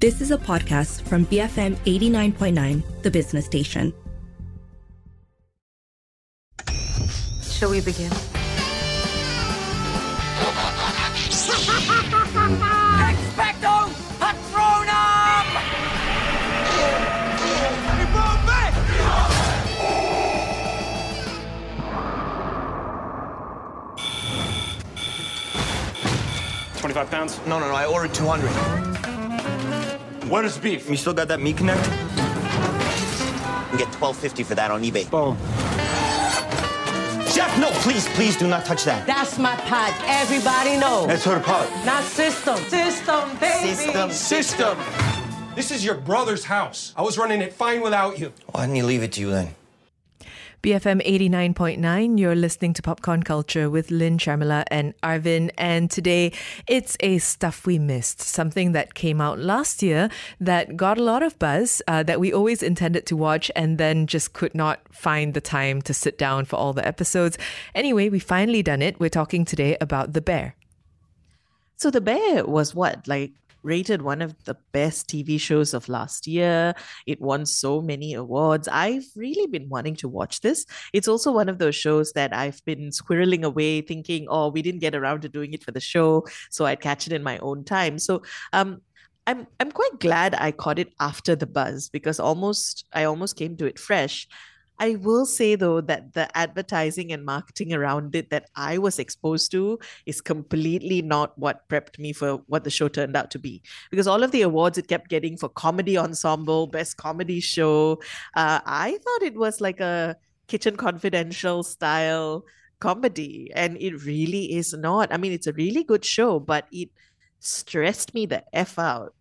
This is a podcast from BFM 89.9, the business station. Shall we begin? Expecto Patronum! Twenty-five pounds. No, no, no. I ordered 200. What is beef? You still got that meat connect? You get 12.50 for that on eBay. Boom. Chef, no, please, please do not touch that. That's my pot. Everybody knows. That's her pot. Not system. System, baby. System. System. This is your brother's house. I was running it fine without you. Why didn't he leave it to you then? BFM 89.9, you're listening to Popcorn Culture with Lynn Sharmila and Arvin. And today it's a stuff we missed, something that came out last year that got a lot of buzz uh, that we always intended to watch and then just could not find the time to sit down for all the episodes. Anyway, we finally done it. We're talking today about The Bear. So the bear was what like rated one of the best TV shows of last year. It won so many awards. I've really been wanting to watch this. It's also one of those shows that I've been squirreling away thinking, oh, we didn't get around to doing it for the show, so I'd catch it in my own time. So um I'm I'm quite glad I caught it after the buzz because almost I almost came to it fresh. I will say though that the advertising and marketing around it that I was exposed to is completely not what prepped me for what the show turned out to be. Because all of the awards it kept getting for comedy ensemble, best comedy show, uh, I thought it was like a Kitchen Confidential style comedy, and it really is not. I mean, it's a really good show, but it stressed me the f out.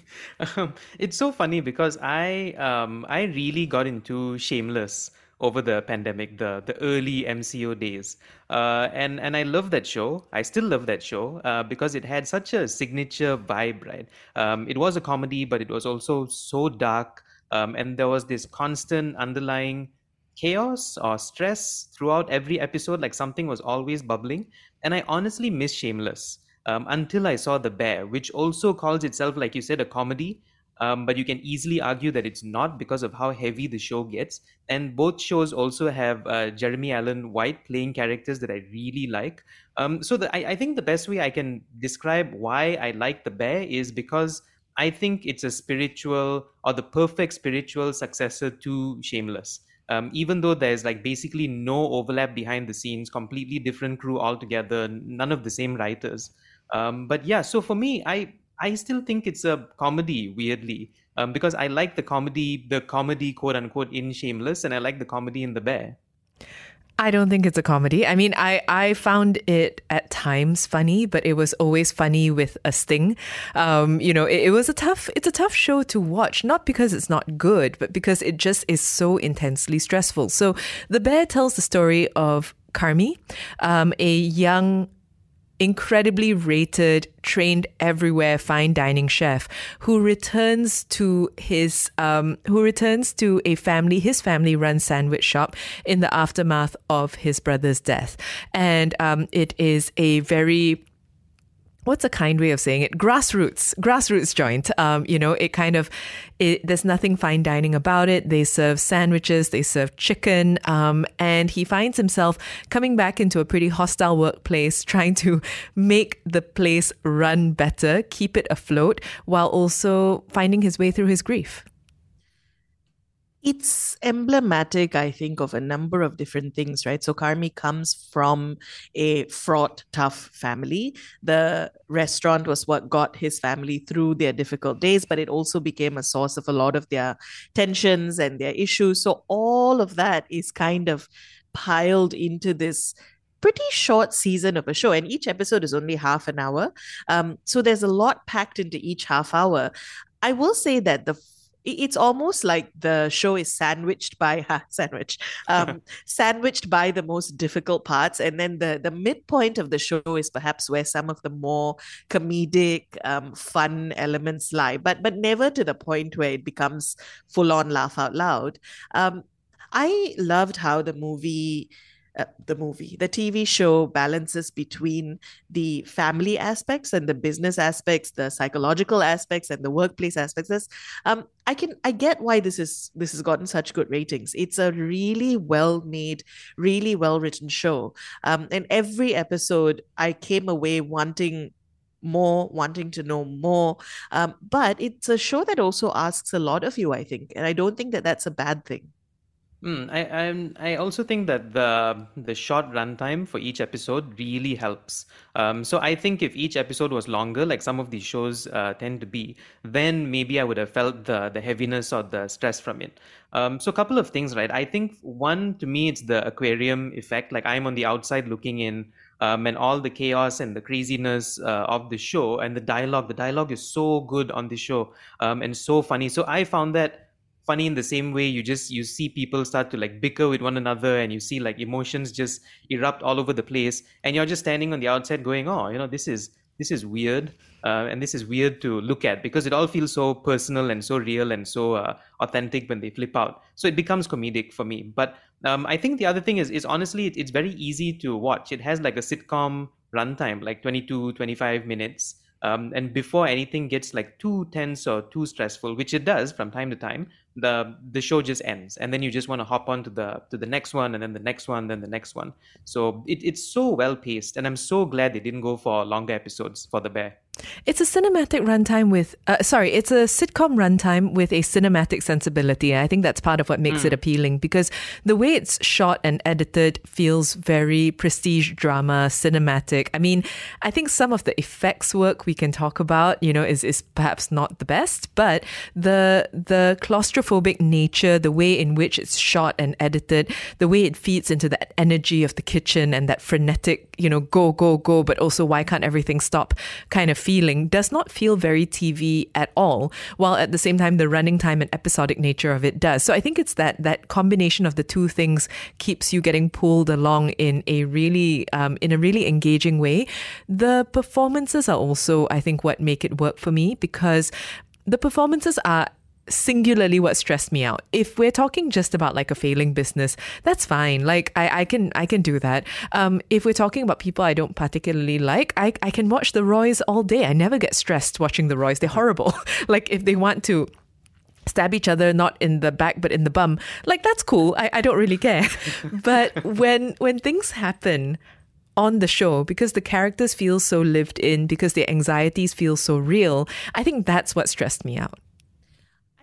um, it's so funny because I um, I really got into Shameless over the pandemic, the the early MCO days, uh, and and I love that show. I still love that show uh, because it had such a signature vibe, right? Um, it was a comedy, but it was also so dark, um, and there was this constant underlying chaos or stress throughout every episode. Like something was always bubbling, and I honestly miss Shameless um, until I saw The Bear, which also calls itself, like you said, a comedy. Um, but you can easily argue that it's not because of how heavy the show gets. And both shows also have uh, Jeremy Allen White playing characters that I really like. Um, so the, I, I think the best way I can describe why I like The Bear is because I think it's a spiritual or the perfect spiritual successor to Shameless. Um, even though there's like basically no overlap behind the scenes, completely different crew altogether, none of the same writers. Um, but yeah, so for me, I I still think it's a comedy. Weirdly, um, because I like the comedy, the comedy quote unquote in Shameless, and I like the comedy in The Bear. I don't think it's a comedy. I mean, I, I found it at times funny, but it was always funny with a sting. Um, you know, it, it was a tough it's a tough show to watch, not because it's not good, but because it just is so intensely stressful. So the bear tells the story of Carmy, um, a young incredibly rated, trained everywhere fine dining chef who returns to his um, who returns to a family his family run sandwich shop in the aftermath of his brother's death, and um, it is a very what's a kind way of saying it? Grassroots grassroots joint. Um, you know it kind of it, there's nothing fine dining about it. They serve sandwiches they serve chicken um, and he finds himself coming back into a pretty hostile workplace trying to make the place run better keep it afloat while also finding his way through his grief it's emblematic, I think, of a number of different things, right? So Carmy comes from a fraught, tough family. The restaurant was what got his family through their difficult days, but it also became a source of a lot of their tensions and their issues. So all of that is kind of piled into this pretty short season of a show and each episode is only half an hour um, so there's a lot packed into each half hour i will say that the it's almost like the show is sandwiched by sandwich um, sandwiched by the most difficult parts and then the the midpoint of the show is perhaps where some of the more comedic um, fun elements lie but but never to the point where it becomes full on laugh out loud. Um, i loved how the movie uh, the movie. The TV show balances between the family aspects and the business aspects, the psychological aspects and the workplace aspects. Um, I can I get why this is this has gotten such good ratings. It's a really well made, really well written show. Um, and every episode, I came away wanting more, wanting to know more. Um, but it's a show that also asks a lot of you, I think, and I don't think that that's a bad thing. Mm, I I'm, I also think that the the short runtime for each episode really helps. Um, so I think if each episode was longer, like some of these shows uh, tend to be, then maybe I would have felt the the heaviness or the stress from it. Um, so a couple of things, right? I think one to me it's the aquarium effect. Like I'm on the outside looking in, um, and all the chaos and the craziness uh, of the show and the dialogue. The dialogue is so good on the show um, and so funny. So I found that funny in the same way. You just you see people start to like bicker with one another and you see like emotions just erupt all over the place and you're just standing on the outside going oh you know this is this is weird uh, and this is weird to look at because it all feels so personal and so real and so uh, authentic when they flip out. So it becomes comedic for me. But um, i think the other thing is is honestly it, it's very easy to watch. It has like a sitcom runtime like 22 25 minutes um, and before anything gets like too tense or too stressful which it does from time to time the the show just ends. And then you just want to hop on to the to the next one and then the next one then the next one. So it, it's so well paced and i'm so glad they didn't go for longer episodes for the bear it's a cinematic runtime with, uh, sorry, it's a sitcom runtime with a cinematic sensibility. I think that's part of what makes mm. it appealing because the way it's shot and edited feels very prestige drama, cinematic. I mean, I think some of the effects work we can talk about, you know, is, is perhaps not the best, but the the claustrophobic nature, the way in which it's shot and edited, the way it feeds into that energy of the kitchen and that frenetic, you know, go, go, go, but also why can't everything stop kind of feeling does not feel very TV at all, while at the same time the running time and episodic nature of it does. So I think it's that that combination of the two things keeps you getting pulled along in a really um, in a really engaging way. The performances are also, I think, what make it work for me because the performances are singularly what stressed me out. If we're talking just about like a failing business, that's fine. Like I, I can I can do that. Um, if we're talking about people I don't particularly like, I, I can watch the Roys all day. I never get stressed watching the Roys. They're horrible. like if they want to stab each other not in the back but in the bum like that's cool i, I don't really care but when when things happen on the show because the characters feel so lived in because their anxieties feel so real i think that's what stressed me out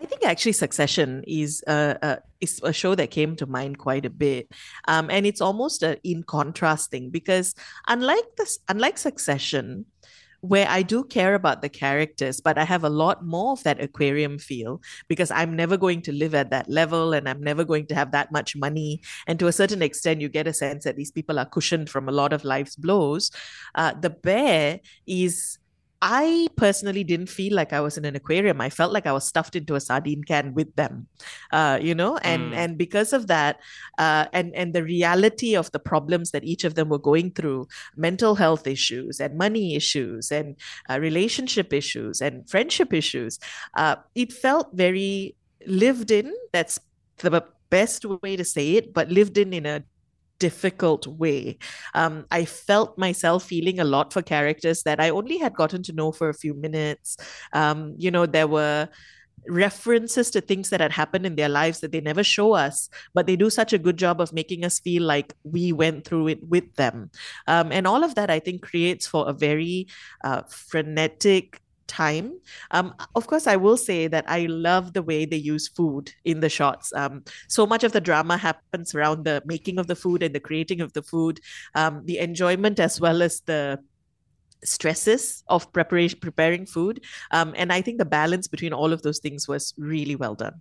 I think actually Succession is a, a, is a show that came to mind quite a bit, um, and it's almost a in contrast thing because unlike this, unlike Succession, where I do care about the characters, but I have a lot more of that aquarium feel because I'm never going to live at that level and I'm never going to have that much money. And to a certain extent, you get a sense that these people are cushioned from a lot of life's blows. Uh, the bear is I personally didn't feel like I was in an aquarium. I felt like I was stuffed into a sardine can with them, uh, you know, and mm. and because of that, uh, and and the reality of the problems that each of them were going through, mental health issues and money issues and uh, relationship issues and friendship issues, uh, it felt very lived in. That's the best way to say it, but lived in in a difficult way. Um, I felt myself feeling a lot for characters that I only had gotten to know for a few minutes. Um, you know, there were references to things that had happened in their lives that they never show us, but they do such a good job of making us feel like we went through it with them. Um, and all of that, I think, creates for a very uh, frenetic, time. Um, of course, I will say that I love the way they use food in the shots. Um, so much of the drama happens around the making of the food and the creating of the food, um, the enjoyment as well as the stresses of preparation preparing food um, and i think the balance between all of those things was really well done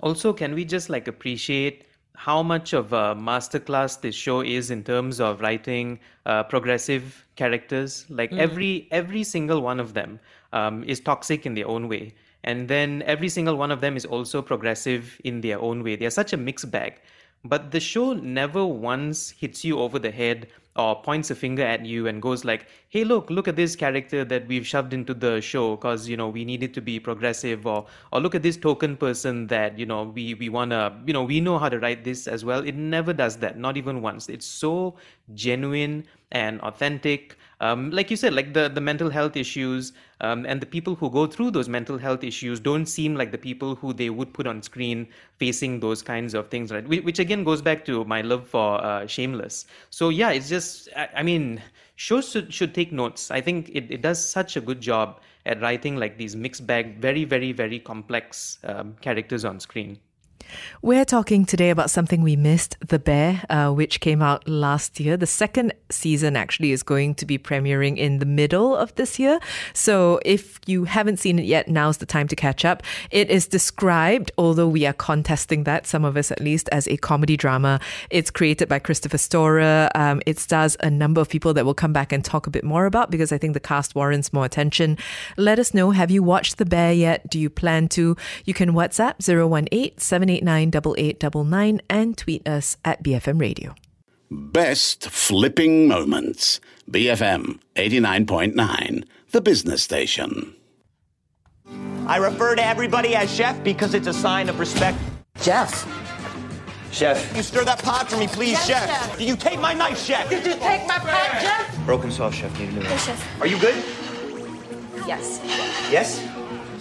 also can we just like appreciate how much of a masterclass this show is in terms of writing uh, progressive characters. Like mm. every every single one of them um, is toxic in their own way, and then every single one of them is also progressive in their own way. They're such a mixed bag, but the show never once hits you over the head or points a finger at you and goes like hey look look at this character that we've shoved into the show because you know we needed to be progressive or or look at this token person that you know we we want to you know we know how to write this as well. It never does that not even once. It's so genuine and authentic um, like you said, like the, the mental health issues um, and the people who go through those mental health issues don't seem like the people who they would put on screen facing those kinds of things, right? Which, again goes back to my love for uh, Shameless. So yeah, it's just, I, I mean, shows should, should take notes. I think it, it does such a good job at writing like these mixed bag, very, very, very complex um, characters on screen. We're talking today about something we missed, The Bear, uh, which came out last year. The second season actually is going to be premiering in the middle of this year. So if you haven't seen it yet, now's the time to catch up. It is described, although we are contesting that, some of us at least, as a comedy drama. It's created by Christopher Storer. Um, it stars a number of people that we'll come back and talk a bit more about because I think the cast warrants more attention. Let us know have you watched The Bear yet? Do you plan to? You can WhatsApp 018 789 and tweet us at BFM Radio. Best flipping moments. BFM 89.9, the business station. I refer to everybody as chef because it's a sign of respect. Jeff. Chef. You stir that pot for me, please, Yes, chef. chef. Did you take my knife, chef? Did you take my pot, Jeff? Broken sauce, chef. Need a new one. Yes, chef. Are you good? Yes. Yes?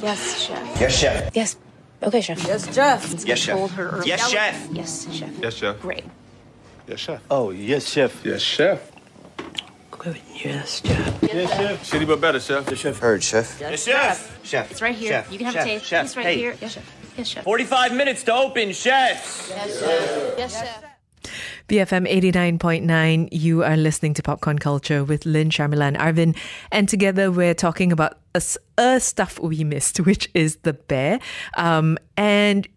Yes, chef. Yes, chef. Yes. Okay, chef. Yes, Jeff. Yes, chef. Told her earlier. Yes, chef. Yes, chef. Yes, chef. Great. Yes, chef. Oh, yes, chef. Yes, chef. Good. Yes, Jeff. Yes, chef. Shitty but better, chef. Yes, chef. Heard, chef. Yes, chef. Chef. It's right here. Chef. You can have chef. a taste. Chef. It's right hey. here. Yes, chef. Yes, chef. 45 minutes to open, Chef. Yes, chef. Yes, chef. BFM 89.9, you are listening to Popcorn Culture with Lynn, Sharmila, and Arvin. And together we're talking about a, a stuff we missed, which is the bear. Um, and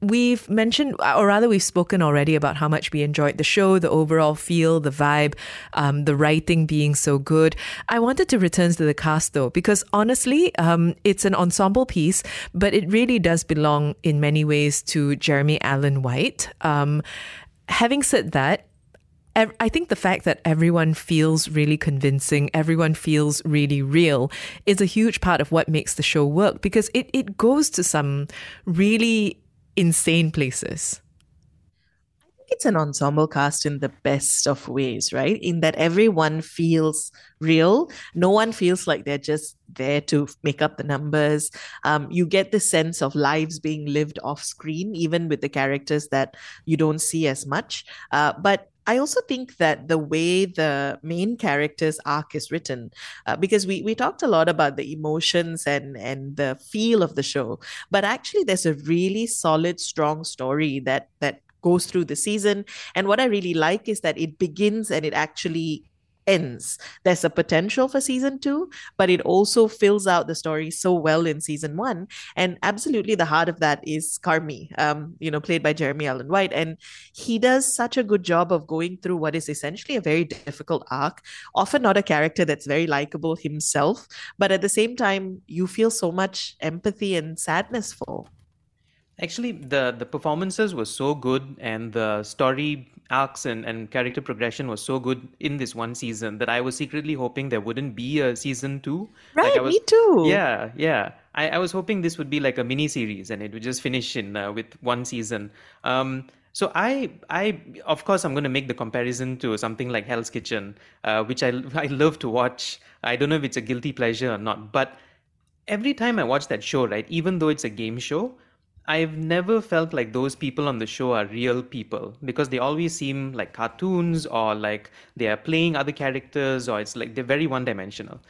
we've mentioned, or rather, we've spoken already about how much we enjoyed the show, the overall feel, the vibe, um, the writing being so good. I wanted to return to the cast though, because honestly, um, it's an ensemble piece, but it really does belong in many ways to Jeremy Allen White. Um, having said that, I think the fact that everyone feels really convincing, everyone feels really real, is a huge part of what makes the show work because it, it goes to some really insane places. It's an ensemble cast in the best of ways, right? In that everyone feels real. No one feels like they're just there to make up the numbers. Um, you get the sense of lives being lived off screen, even with the characters that you don't see as much. Uh, but I also think that the way the main character's arc is written, uh, because we we talked a lot about the emotions and and the feel of the show, but actually there's a really solid, strong story that that goes through the season. And what I really like is that it begins and it actually ends. There's a potential for season two, but it also fills out the story so well in season one. And absolutely, the heart of that is Carmy, um, you know, played by Jeremy Allen White. And he does such a good job of going through what is essentially a very difficult arc, often not a character that's very likable himself, but at the same time, you feel so much empathy and sadness for. Actually, the the performances were so good, and the story arcs and, and character progression was so good in this one season that I was secretly hoping there wouldn't be a season two. Right, I was, me too. Yeah, yeah. I, I was hoping this would be like a mini series and it would just finish in uh, with one season. Um, so I, I, of course, I'm going to make the comparison to something like Hell's Kitchen, uh, which I, I love to watch. I don't know if it's a guilty pleasure or not, but every time I watch that show, right, even though it's a game show, I've never felt like those people on the show are real people because they always seem like cartoons or like they are playing other characters or it's like they're very one dimensional.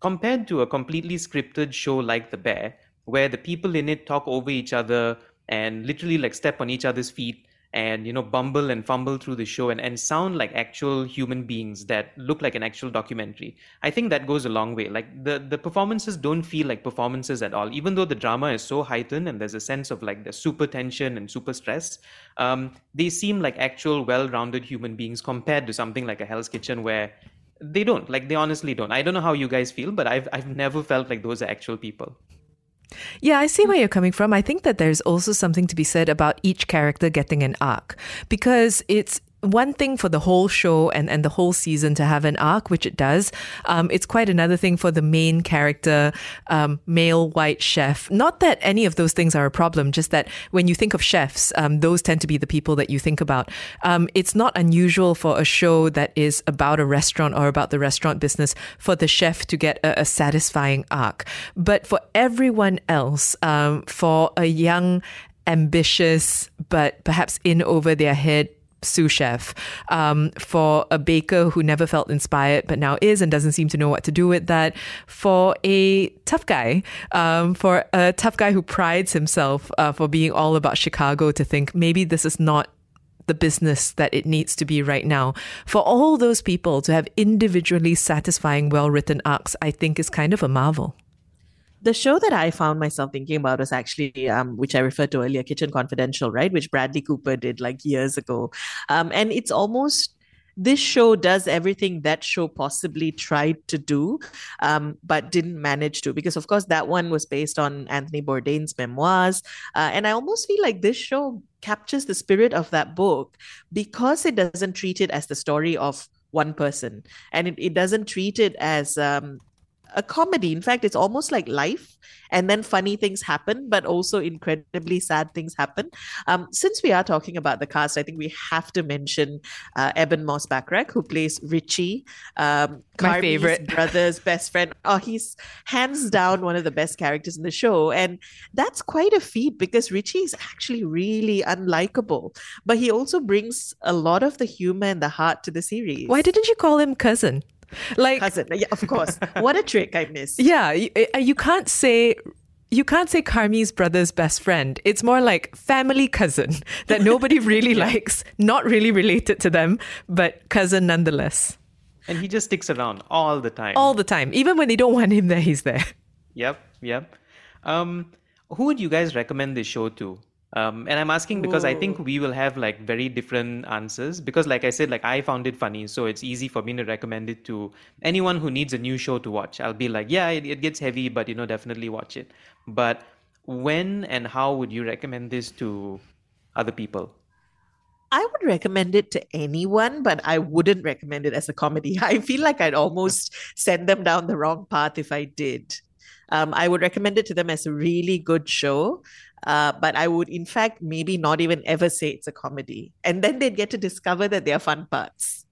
Compared to a completely scripted show like The Bear, where the people in it talk over each other and literally like step on each other's feet and you know bumble and fumble through the show and, and sound like actual human beings that look like an actual documentary. I think that goes a long way. Like the the performances don't feel like performances at all. Even though the drama is so heightened and there's a sense of like the super tension and super stress um, they seem like actual well-rounded human beings compared to something like a hell's kitchen where they don't. Like they honestly don't. I don't know how you guys feel but i've i've never felt like those are actual people Yeah, I see where you're coming from. I think that there's also something to be said about each character getting an arc because it's one thing for the whole show and, and the whole season to have an arc, which it does. Um, it's quite another thing for the main character, um, male white chef. Not that any of those things are a problem, just that when you think of chefs, um, those tend to be the people that you think about. Um, it's not unusual for a show that is about a restaurant or about the restaurant business for the chef to get a, a satisfying arc. But for everyone else, um, for a young, ambitious, but perhaps in over their head sous chef, um, for a baker who never felt inspired but now is and doesn't seem to know what to do with that, for a tough guy, um, for a tough guy who prides himself uh, for being all about Chicago to think maybe this is not the business that it needs to be right now. For all those people to have individually satisfying, well written arcs, I think is kind of a marvel the show that I found myself thinking about was actually, um, which I referred to earlier, Kitchen Confidential, right? Which Bradley Cooper did like years ago. Um, and it's almost this show does everything that show possibly tried to do, um, but didn't manage to. Because, of course, that one was based on Anthony Bourdain's memoirs. Uh, and I almost feel like this show captures the spirit of that book because it doesn't treat it as the story of one person and it, it doesn't treat it as um, a comedy. In fact, it's almost like life, and then funny things happen, but also incredibly sad things happen. Um, since we are talking about the cast, I think we have to mention uh, Ebon Moss-Bachrach, who plays Richie, um, my favorite brother's best friend. Oh, he's hands down one of the best characters in the show, and that's quite a feat because Richie is actually really unlikable, but he also brings a lot of the humor and the heart to the series. Why didn't you call him cousin? Like cousin, yeah, of course. what a trick I missed. Yeah, you, uh, you can't say you can't say Carmy's brother's best friend. It's more like family cousin that nobody really yeah. likes, not really related to them, but cousin nonetheless. And he just sticks around all the time. All the time. Even when they don't want him there, he's there. Yep, yep. Um, who would you guys recommend this show to? Um, and I'm asking because Ooh. I think we will have like very different answers. Because, like I said, like I found it funny, so it's easy for me to recommend it to anyone who needs a new show to watch. I'll be like, yeah, it, it gets heavy, but you know, definitely watch it. But when and how would you recommend this to other people? I would recommend it to anyone, but I wouldn't recommend it as a comedy. I feel like I'd almost send them down the wrong path if I did. Um, I would recommend it to them as a really good show. Uh, but I would, in fact, maybe not even ever say it's a comedy. And then they'd get to discover that there are fun parts.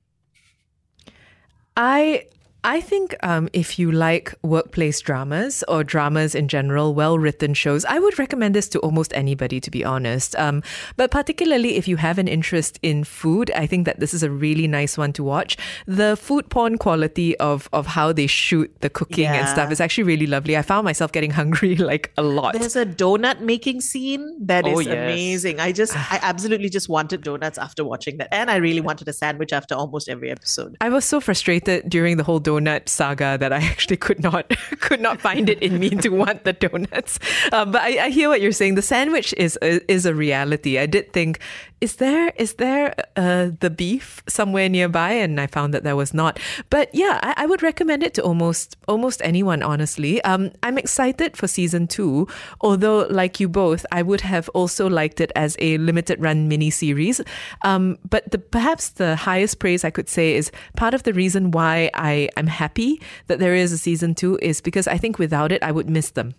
I I think um, if you like workplace dramas or dramas in general, well written shows, I would recommend this to almost anybody, to be honest. Um, but particularly if you have an interest in food, I think that this is a really nice one to watch. The food porn quality of, of how they shoot the cooking yeah. and stuff is actually really lovely. I found myself getting hungry like a lot. There's a donut making scene that oh, is yes. amazing. I just, I absolutely just wanted donuts after watching that. And I really wanted a sandwich after almost every episode. I was so frustrated during the whole donut donut saga that I actually could not could not find it in me to want the donuts. Um, but I, I, hear what you're saying. The sandwich is is a reality. I did think is there is there uh, the beef somewhere nearby and i found that there was not but yeah I, I would recommend it to almost almost anyone honestly um, i'm excited for season two although like you both i would have also liked it as a limited run mini series um, but the perhaps the highest praise i could say is part of the reason why i am happy that there is a season two is because i think without it i would miss them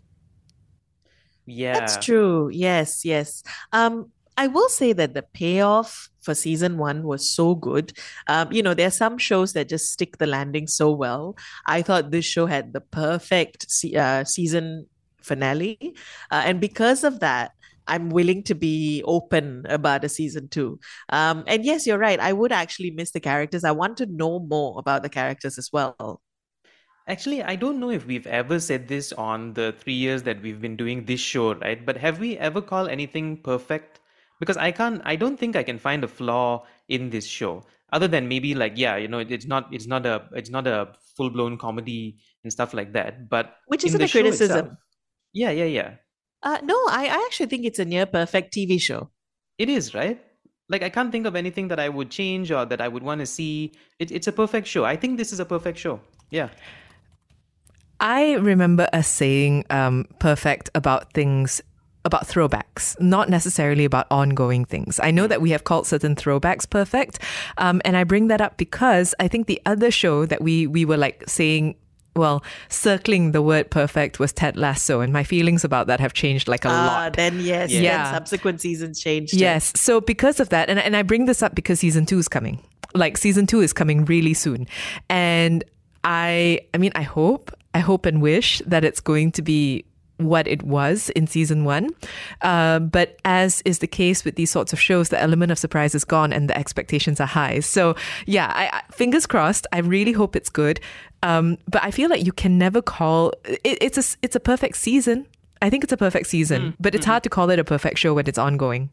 yeah that's true yes yes um I will say that the payoff for season one was so good. Um, you know, there are some shows that just stick the landing so well. I thought this show had the perfect se- uh, season finale. Uh, and because of that, I'm willing to be open about a season two. Um, and yes, you're right. I would actually miss the characters. I want to know more about the characters as well. Actually, I don't know if we've ever said this on the three years that we've been doing this show, right? But have we ever called anything perfect? because I can't I don't think I can find a flaw in this show other than maybe like yeah you know it's not it's not a it's not a full blown comedy and stuff like that but which isn't a criticism itself, yeah yeah yeah uh, no I, I actually think it's a near perfect TV show. It is right? Like I can't think of anything that I would change or that I would want to see. It, it's a perfect show. I think this is a perfect show. Yeah. I remember us saying um, perfect about things about throwbacks, not necessarily about ongoing things. I know that we have called certain throwbacks perfect, um, and I bring that up because I think the other show that we we were like saying well, circling the word perfect was Ted Lasso, and my feelings about that have changed like a Ah, lot. then yes, Yeah. then subsequent seasons changed. it. Yes. So because of that, and, and I bring this up because season two is coming. Like season two is coming really soon. And I I mean I hope, I hope and wish that it's going to be what it was in season one. Uh, but as is the case with these sorts of shows, the element of surprise is gone and the expectations are high. So yeah, I, I, fingers crossed. I really hope it's good. Um, but I feel like you can never call it, it's a it's a perfect season. I think it's a perfect season, but it's hard to call it a perfect show when it's ongoing.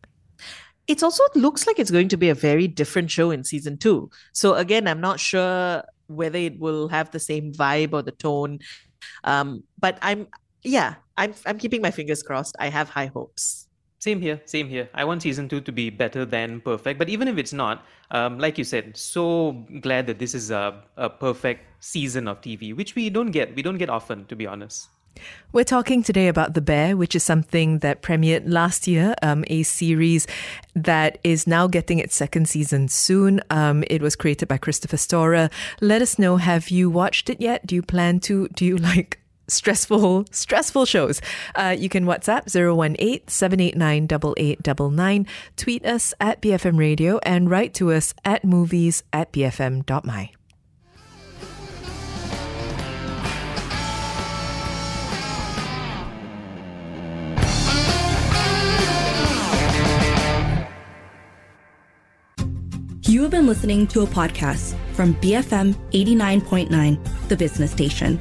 It also looks like it's going to be a very different show in season two. So again, I'm not sure whether it will have the same vibe or the tone. Um, but I'm yeah, I'm I'm keeping my fingers crossed. I have high hopes. Same here, same here. I want season two to be better than perfect. But even if it's not, um, like you said, so glad that this is a, a perfect season of TV, which we don't get. We don't get often, to be honest. We're talking today about The Bear, which is something that premiered last year, um, a series that is now getting its second season soon. Um, it was created by Christopher Storer. Let us know, have you watched it yet? Do you plan to? Do you like stressful, stressful shows? Uh, you can WhatsApp 018 789 8899, tweet us at BFM Radio, and write to us at movies at bfm.my. You have been listening to a podcast from BFM 89.9, the business station.